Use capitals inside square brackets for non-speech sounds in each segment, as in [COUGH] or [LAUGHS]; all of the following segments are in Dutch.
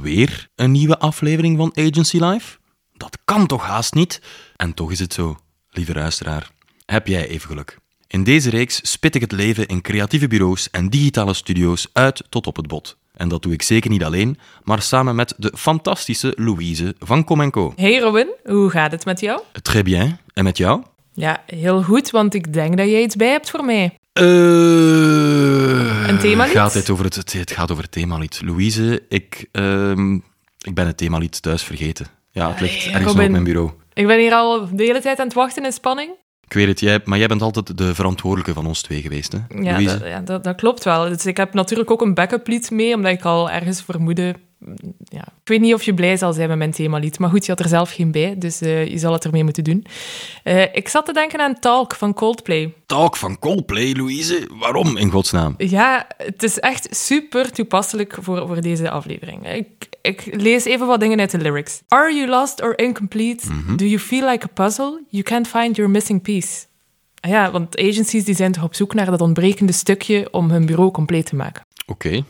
alweer een nieuwe aflevering van Agency Live? Dat kan toch haast niet? En toch is het zo, lieve luisteraar. Heb jij even geluk? In deze reeks spit ik het leven in creatieve bureaus en digitale studio's uit tot op het bot. En dat doe ik zeker niet alleen, maar samen met de fantastische Louise van Comenco. Hey Robin, hoe gaat het met jou? Très bien. En met jou? Ja, heel goed, want ik denk dat jij iets bij hebt voor mij. Uh, Een themalied? Gaat het, over het, het, gaat over het themalied. Louise, ik, ehm, ik ben het themalied thuis vergeten. Ja, het ligt ergens op mijn bureau. Ik ben hier al de hele tijd aan het wachten in spanning. Ik weet het, jij, maar jij bent altijd de verantwoordelijke van ons twee geweest, hè? Ja, Louise? dat, ja dat, dat klopt wel. Dus ik heb natuurlijk ook een backup lied mee, omdat ik al ergens vermoedde... Ja, ik weet niet of je blij zal zijn met mijn themalied, maar goed, je had er zelf geen bij, dus eh, je zal het ermee moeten doen. Eh, ik zat te denken aan Talk van Coldplay. Talk van Coldplay, Louise. Waarom, in godsnaam? Ja, het is echt super toepasselijk voor, voor deze aflevering. Ik, ik lees even wat dingen uit de lyrics. Are you lost or incomplete? Do you feel like a puzzle? You can't find your missing piece. Ah Ja, want agencies die zijn toch op zoek naar dat ontbrekende stukje om hun bureau compleet te maken. Oké,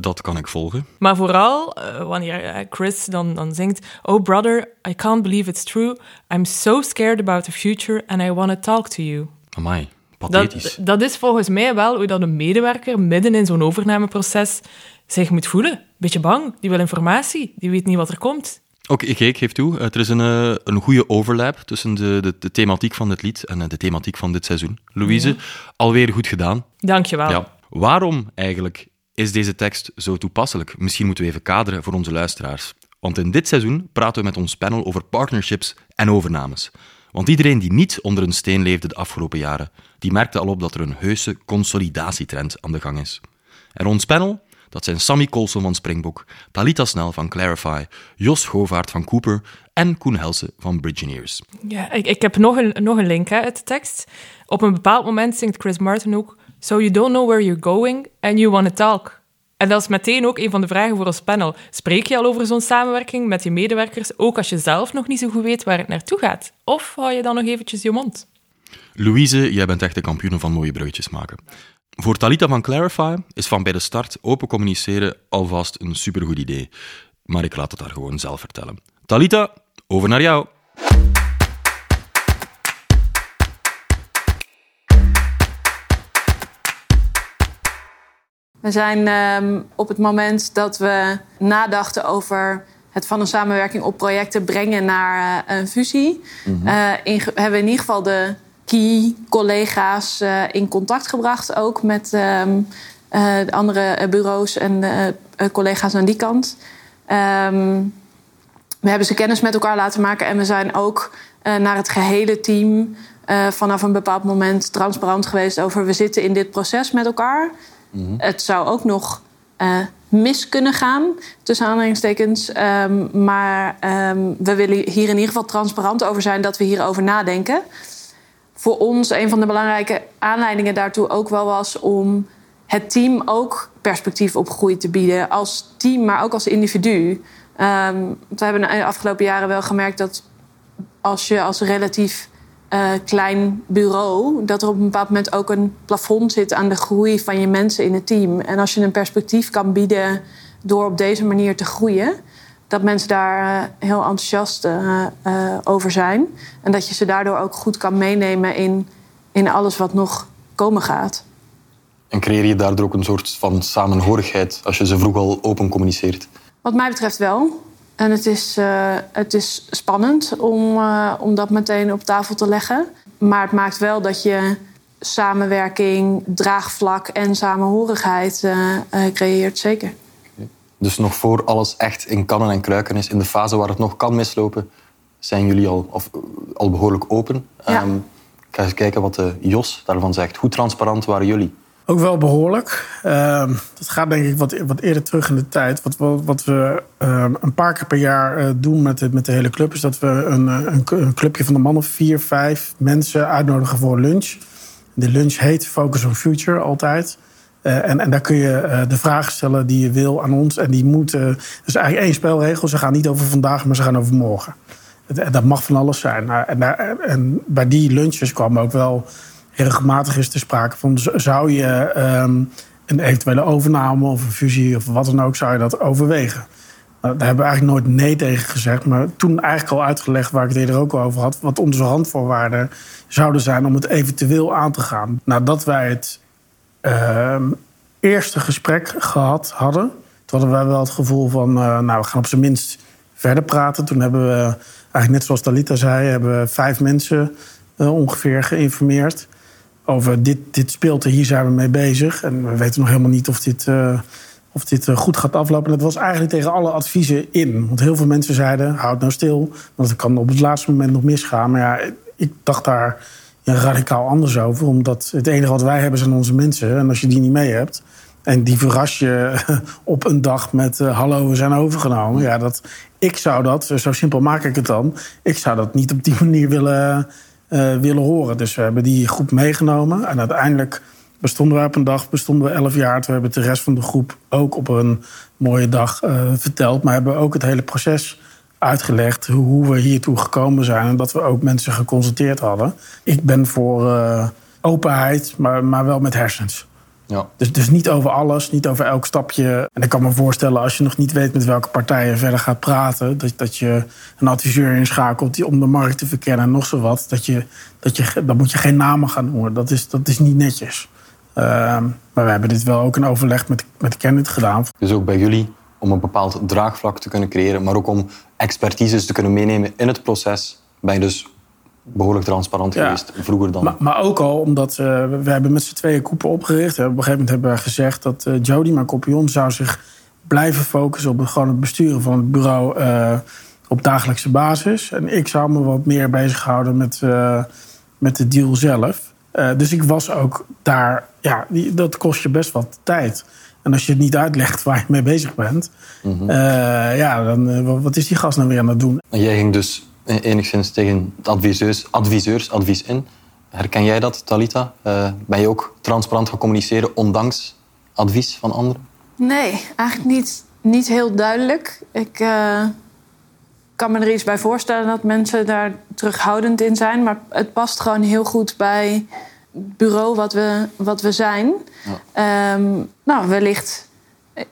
dat kan ik volgen. Maar vooral eh, wanneer eh, Chris dan, dan zingt... Oh brother, I can't believe it's true. I'm so scared about the future and I want to talk to you. Amai, pathetisch. Dat, dat is volgens mij wel hoe dat een medewerker midden in zo'n overnameproces zich moet voelen. Beetje bang, die wil informatie, die weet niet wat er komt. Oké, ik ik geef toe. Er is een, eh, een goede overlap tussen de, de, de thematiek van dit lied en eh, de thematiek van dit seizoen. Louise, alweer goed gedaan. Dankjewel. Ja. Waarom eigenlijk is deze tekst zo toepasselijk? Misschien moeten we even kaderen voor onze luisteraars. Want in dit seizoen praten we met ons panel over partnerships en overnames. Want iedereen die niet onder een steen leefde de afgelopen jaren, die merkte al op dat er een heuse consolidatietrend aan de gang is. En ons panel, dat zijn Sammy Colson van Springbok, Talita Snel van Clarify, Jos Govaert van Cooper en Koen Helsen van Bridgineers. Ja, ik, ik heb nog een, nog een link hè, uit de tekst. Op een bepaald moment zingt Chris Martin ook... So you don't know where you're going and you want to talk. En dat is meteen ook een van de vragen voor ons panel. Spreek je al over zo'n samenwerking met je medewerkers, ook als je zelf nog niet zo goed weet waar het naartoe gaat? Of hou je dan nog eventjes je mond? Louise, jij bent echt de kampioen van mooie bruggetjes maken. Voor Talita van Clarify is van bij de start open communiceren alvast een supergoed idee. Maar ik laat het haar gewoon zelf vertellen. Talita, over naar jou. We zijn ehm, op het moment dat we nadachten over het van een samenwerking op projecten brengen naar eh, een fusie, eh, in- hebben we in ieder geval de key collega's eh, in contact gebracht, ook met ehm, eh, de andere eh, bureaus en eh, eh, collega's aan die kant. Ehm, we hebben ze kennis met elkaar laten maken en we zijn ook eh, naar het gehele team eh, vanaf een bepaald moment transparant geweest over we zitten in dit proces met elkaar. Het zou ook nog eh, mis kunnen gaan, tussen aanhalingstekens. Ehm, maar ehm, we willen hier in ieder geval transparant over zijn dat we hierover nadenken. Voor ons een van de belangrijke aanleidingen daartoe ook wel was om het team ook perspectief op groei te bieden. Als team, maar ook als individu. Ehm, we hebben de afgelopen jaren wel gemerkt dat als je als relatief eh, klein bureau, dat er op een bepaald moment ook een plafond zit aan de groei van je mensen in het team. En als je een perspectief kan bieden door op deze manier te groeien, dat mensen daar eh, heel enthousiast eh, over zijn. En dat je ze daardoor ook goed kan meenemen in, in alles wat nog komen gaat. En creëer je daardoor ook een soort van samenhorigheid als je ze vroeg al open communiceert? Wat mij betreft wel. En het is, eh, het is spannend om, eh, om dat meteen op tafel te leggen. Maar het maakt wel dat je samenwerking, draagvlak en samenhorigheid eh, creëert, zeker. Dus nog voor alles echt in kannen en kruiken is, in de fase waar het nog kan mislopen, zijn jullie al, of, al behoorlijk open. Ja. Ehm, ik ga eens kijken wat de Jos daarvan zegt. Hoe transparant waren jullie? Ook wel behoorlijk. Ehm, dat gaat denk ik wat, wat eerder terug in de tijd. Wat, wat we ehm, een paar keer per jaar eh, doen met de, met de hele club... is dat we een, eh, een, cl- een clubje van de man of vier, vijf mensen uitnodigen voor lunch. De lunch heet Focus on Future altijd. Eh, en, en daar kun je de vragen stellen die je wil aan ons. En die moeten... Er is eigenlijk één spelregel. Ze gaan niet over vandaag, maar ze gaan over morgen. En dat mag van alles zijn. En, en bij die lunches kwam ook wel regelmatig is te sprake van... zou je ehm, een eventuele overname of een fusie of wat dan ook... zou je dat overwegen? Nou, daar hebben we eigenlijk nooit nee tegen gezegd. Maar toen eigenlijk al uitgelegd, waar ik het eerder ook over had... wat onze randvoorwaarden zouden zijn om het eventueel aan te gaan. Nadat wij het uh, eerste gesprek gehad hadden... toen hadden wij wel het gevoel van, uh, nou, we gaan op zijn minst verder praten. Toen hebben we, eigenlijk net zoals Talita zei... hebben we vijf mensen uh, ongeveer geïnformeerd over dit, dit speelt er, hier zijn we mee bezig. En we weten nog helemaal niet of dit, uh, of dit uh, goed gaat aflopen. En dat was eigenlijk tegen alle adviezen in. Want heel veel mensen zeiden, houd nou stil. Want het kan op het laatste moment nog misgaan. Maar ja, ik dacht daar ja, radicaal anders over. Omdat het enige wat wij hebben zijn onze mensen. En als je die niet mee hebt... en die verras je [LAUGHS] op een dag met... Uh, hallo, we zijn overgenomen. Ja, dat, ik zou dat, zo simpel maak ik het dan... ik zou dat niet op die [LAUGHS] manier willen willen horen. Dus we hebben die groep meegenomen. En uiteindelijk bestonden we op een dag, bestonden we elf jaar. We hebben de rest van de groep ook op een mooie dag uh, verteld. Maar hebben ook het hele proces uitgelegd hoe we hiertoe gekomen zijn. En dat we ook mensen geconsulteerd hadden. Ik ben voor uh, openheid, maar, maar wel met hersens. Ja. Dus, dus niet over alles, niet over elk stapje. En ik kan me voorstellen, als je nog niet weet met welke partijen verder gaat praten, dat, dat je een adviseur inschakelt die om de markt te verkennen en nog zo wat, dat je, dat je, dan moet je geen namen gaan noemen. Dat is, dat is niet netjes. Uh, maar we hebben dit wel ook in overleg met, met Kenneth gedaan. Dus ook bij jullie om een bepaald draagvlak te kunnen creëren, maar ook om expertises te kunnen meenemen in het proces, ben je dus behoorlijk transparant ja. geweest vroeger dan. Maar, maar ook al omdat uh, we hebben met z'n tweeën koepen opgericht. Op een gegeven moment hebben we gezegd dat uh, Jody, mijn kopioen, zou zich blijven focussen op het, gewoon het besturen van het bureau uh, op dagelijkse basis. En ik zou me wat meer bezighouden met, met de deal zelf. dus ik was ook daar, ja, die, dat kost je best wat tijd. En als je het niet uitlegt waar je mee bezig bent, mm -hmm. ja, dan wat is die gast nou weer aan het doen? En jij ging dus enigszins tegen adviseurs, adviseurs advies in. Herken jij dat, Talita? Uh, ben je ook transparant gaan communiceren, ondanks advies van anderen? Nee, eigenlijk niet, niet heel duidelijk. Ik uh, kan me er iets bij voorstellen dat mensen daar terughoudend in zijn. Maar het past gewoon heel goed bij het bureau wat we, wat we zijn. Ja. Um, nou, wellicht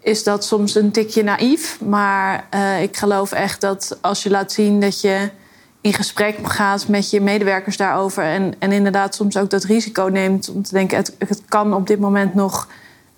is dat soms een tikje naïef. Maar uh, ik geloof echt dat als je laat zien dat je in gesprek gaat met je medewerkers daarover. En, en inderdaad soms ook dat risico neemt om te denken: het, kan op dit moment nog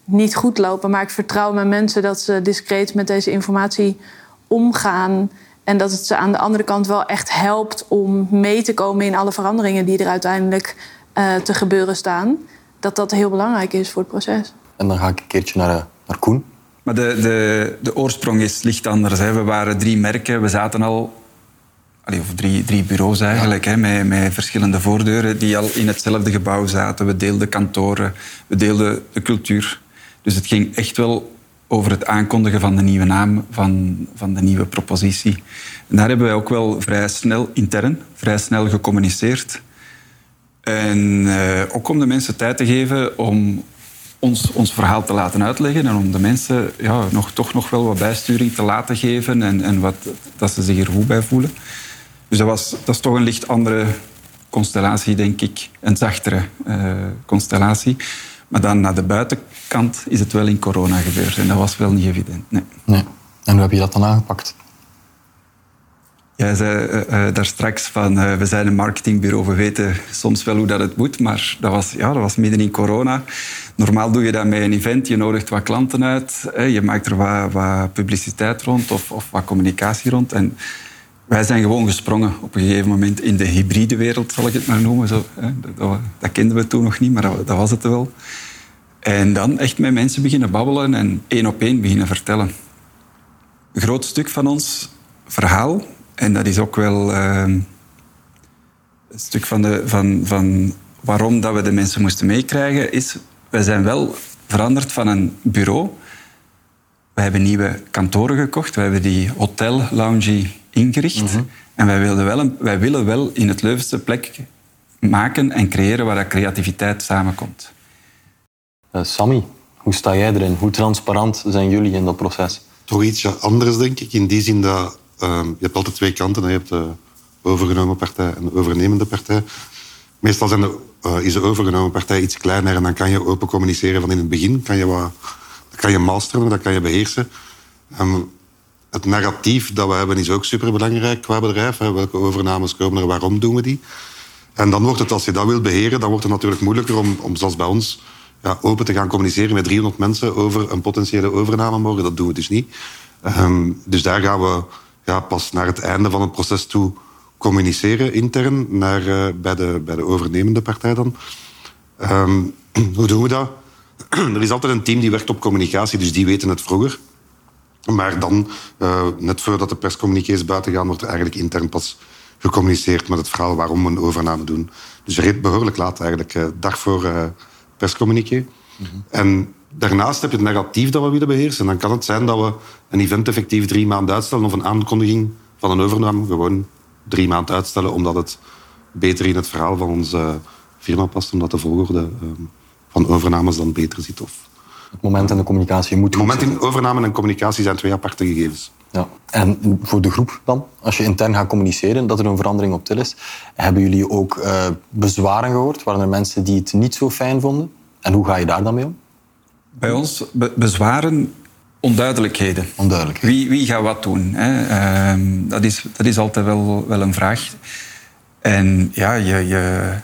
niet goed lopen. Maar ik vertrouw mijn mensen dat ze discreet met deze informatie omgaan. En dat het ze aan de andere kant wel echt helpt om mee te komen in alle veranderingen die er uiteindelijk uh, te gebeuren staan. Dat dat heel belangrijk is voor het proces. En dan ga ik een keertje naar, naar Koen. Maar de, de, de oorsprong is licht anders. We waren drie merken, we zaten al of drie, drie bureaus eigenlijk, hè, met, met verschillende voordeuren die al in hetzelfde gebouw zaten. We deelden kantoren, we deelden de cultuur. Dus het ging echt wel over het aankondigen van de nieuwe naam, van, van de nieuwe propositie. En daar hebben wij ook wel vrij snel intern, vrij snel gecommuniceerd. En eh, ook om de mensen tijd te geven om ons, ons verhaal te laten uitleggen en om de mensen ja, nog, toch nog wel wat bijsturing te laten geven en, en wat, dat ze zich er goed bij voelen. Dus dat, was, dat is toch een licht andere constellatie, denk ik. Een zachtere uh, constellatie. Maar dan naar de buitenkant is het wel in corona gebeurd. En dat was wel niet evident. Nee. nee. En hoe heb je dat dan aangepakt? Jij zei uh, uh, daar straks van uh, we zijn een marketingbureau, we weten soms wel hoe dat het moet, maar dat was, ja, dat was midden in corona. Normaal doe je dat met een event, je nodigt wat klanten uit, je maakt er wat, wat publiciteit rond of, of, wat communicatie rond. En wij zijn gewoon gesprongen op een gegeven moment in de hybride wereld, zal ik het maar noemen. Zo. Dat, dat, kenden we toen nog niet, maar dat, dat, was het wel. En dan echt met mensen beginnen babbelen en één op één beginnen vertellen. Een groot stuk van ons verhaal, en dat is ook wel uh, een stuk van, de, van, van waarom dat we de mensen moesten meekrijgen, is wij zijn wel veranderd van een bureau. We hebben nieuwe kantoren gekocht. We hebben die hotel lounge ingericht. Mm -hmm. En wij, wilden wel een, wij willen wel in het Leuvense plek maken en creëren waar dat creativiteit samenkomt. Uh, Sammy, hoe sta jij erin? Hoe transparant zijn jullie in dat proces? Toch iets anders, denk ik. In die zin dat uh, je hebt altijd twee kanten. Je hebt de overgenomen partij en de overnemende partij. Meestal zijn de, uh, is de overgenomen partij iets kleiner en dan kan je open communiceren van in het begin. Kan je, wat, dat kan je masteren, dat kan je beheersen. Um, het narratief dat we hebben is ook superbelangrijk qua bedrijf. Hè. Welke overnames komen er, waarom doen we die? En dan wordt het, als je dat wil beheren, dan wordt het natuurlijk moeilijker om, om zoals bij ons, ja, open te gaan communiceren met 300 mensen over een potentiële overname morgen. Dat doen we dus niet. Um, dus daar gaan we ja, pas naar het einde van het proces toe communiceren intern naar, uh, bij, de, bij de overnemende partij dan. Um, [CLEARS THROAT] hoe doen we dat? [CLEARS THROAT] er is altijd een team die werkt op communicatie, dus die weten het vroeger. Maar dan, uh, net voordat de perscommuniqués buiten gaan, wordt er eigenlijk intern pas gecommuniceerd met het verhaal waarom we een overname doen. Dus je reed behoorlijk laat eigenlijk, uh, dag voor perscommuniqué. Mm -hmm. En daarnaast heb je het narratief dat we willen beheersen. Dan kan het zijn dat we een event effectief drie maanden uitstellen of een aankondiging van een overname gewoon drie maanden uitstellen, omdat het beter in het verhaal van onze firma past, omdat de volgorde van overnames dan beter zit. Of het moment en de communicatie moet Het moment in overname en communicatie zijn twee aparte gegevens. Ja. En voor de groep dan, als je intern gaat communiceren dat er een verandering op til is, hebben jullie ook uh, bezwaren gehoord? Waren er mensen die het niet zo fijn vonden? En hoe ga je daar dan mee om? Bij ons be bezwaren onduidelijkheden. Onduidelijkheden. Wie, wie gaat wat doen? Hè? Uh, dat, is, dat is altijd wel, wel een vraag. En ja, je, je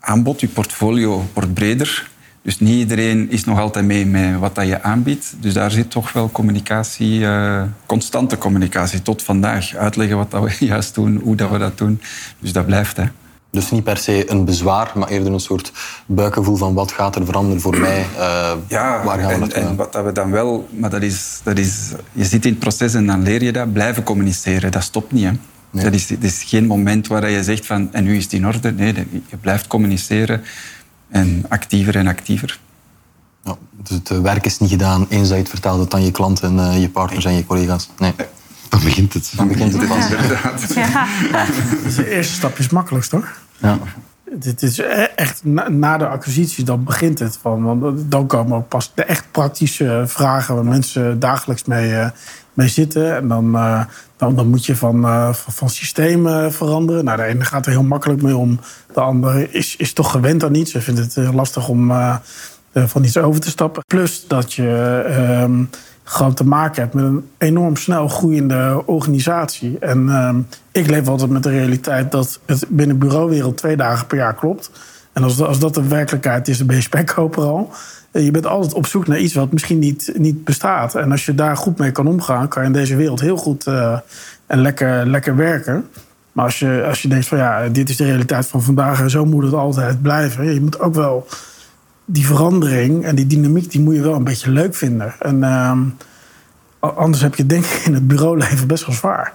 aanbod, je portfolio wordt breder. Dus niet iedereen is nog altijd mee met wat dat je aanbiedt. Dus daar zit toch wel communicatie, uh, constante communicatie tot vandaag. Uitleggen wat dat we [LAUGHS] juist doen, hoe dat we dat doen. Dus dat blijft. Hè. Dus niet per se een bezwaar, maar eerder een soort buikgevoel van wat gaat er veranderen voor mij? Uh, ja, waar gaan we en, en wat dat we dan wel... Maar dat is, dat is... Je zit in het proces en dan leer je dat. Blijven communiceren, dat stopt niet. Hè. Nee. Dat, is, dat is geen moment waar je zegt van... En nu is het in orde. Nee, je blijft communiceren. En actiever en actiever. Ja, dus het werk is niet gedaan eens dat je het vertelt het aan je klanten, uh, je partners en je collega's. Nee. Dan begint het. Dan begint het pas. Ja. Ja. Dus de eerste stap is het makkelijkst, toch? Ja. Dit is echt na, na, de acquisitie, dan begint het. Van, want dan komen ook pas de echt praktische vragen waar mensen dagelijks mee, uh, mee zitten. En dan, uh, dan, dan, moet je van, uh, van, van systemen veranderen. Nou, de ene gaat er heel makkelijk mee om. De andere is, is toch gewend aan iets. Ze vinden het lastig om van iets over te stappen. Plus dat je um, gewoon te maken hebt met een enorm snel groeiende organisatie. En um, ik leef altijd met de realiteit dat het binnen bureauwereld twee dagen per jaar klopt. En als, als dat de werkelijkheid is, dan ben je spekkoper al. Je bent altijd op zoek naar iets wat misschien niet, niet bestaat. En als je daar goed mee kan omgaan, kan je in deze wereld heel goed uh, en lekker, lekker werken. Maar als je, als je denkt van ja, dit is de realiteit van vandaag en zo moet het altijd blijven. Je moet ook wel die verandering en die dynamiek, die moet je wel een beetje leuk vinden. En uh, anders heb je denk ik in het bureauleven best wel zwaar.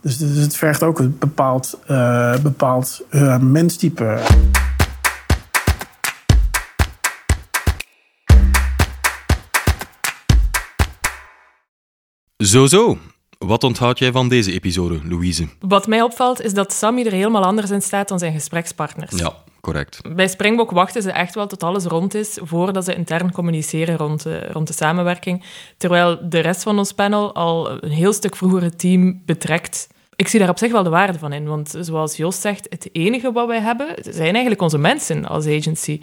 Dus, dus het vergt ook een bepaald, uh, bepaald uh, menstype. Zo, zo. Wat onthoud jij van deze episode, Louise? Wat mij opvalt, is dat Sammy er helemaal anders in staat dan zijn gesprekspartners. Ja, correct. Bij Springbok wachten ze echt wel tot alles rond is voordat ze intern communiceren rond de, rond de samenwerking. Terwijl de rest van ons panel al een heel stuk vroeger het team betrekt. Ik zie daar op zich wel de waarde van in, want zoals Joost zegt, het enige wat wij hebben zijn eigenlijk onze mensen als agency.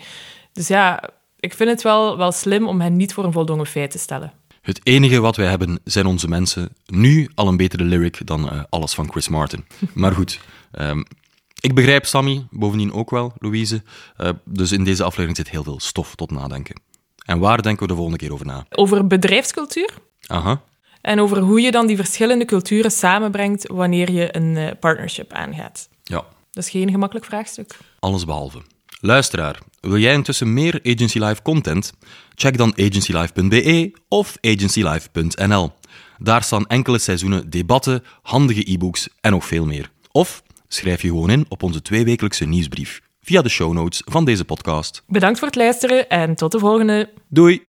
Dus ja, ik vind het wel, wel slim om hen niet voor een voldongen feit te stellen. Het enige wat wij hebben zijn onze mensen. Nu al een betere lyric dan uh, alles van Chris Martin. Maar goed, um, [LAUGHS] ik begrijp Sammy bovendien ook wel, Louise. Uh, dus in deze aflevering zit heel veel stof tot nadenken. En waar denken we de volgende keer over na? Over bedrijfscultuur. Aha. En over hoe je dan die verschillende culturen samenbrengt wanneer je een uh, partnership aangaat. Ja. Dat is geen gemakkelijk vraagstuk. Alles behalve. Luisteraar, wil jij intussen meer Agency Live content? Check dan agencylive.be of agencylive.nl. Daar staan enkele seizoenen debatten, handige e-books en nog veel meer. Of Schrijf je gewoon in op onze tweewekelijkse nieuwsbrief via de show notes van deze podcast. Bedankt voor het luisteren en tot de volgende. Doei!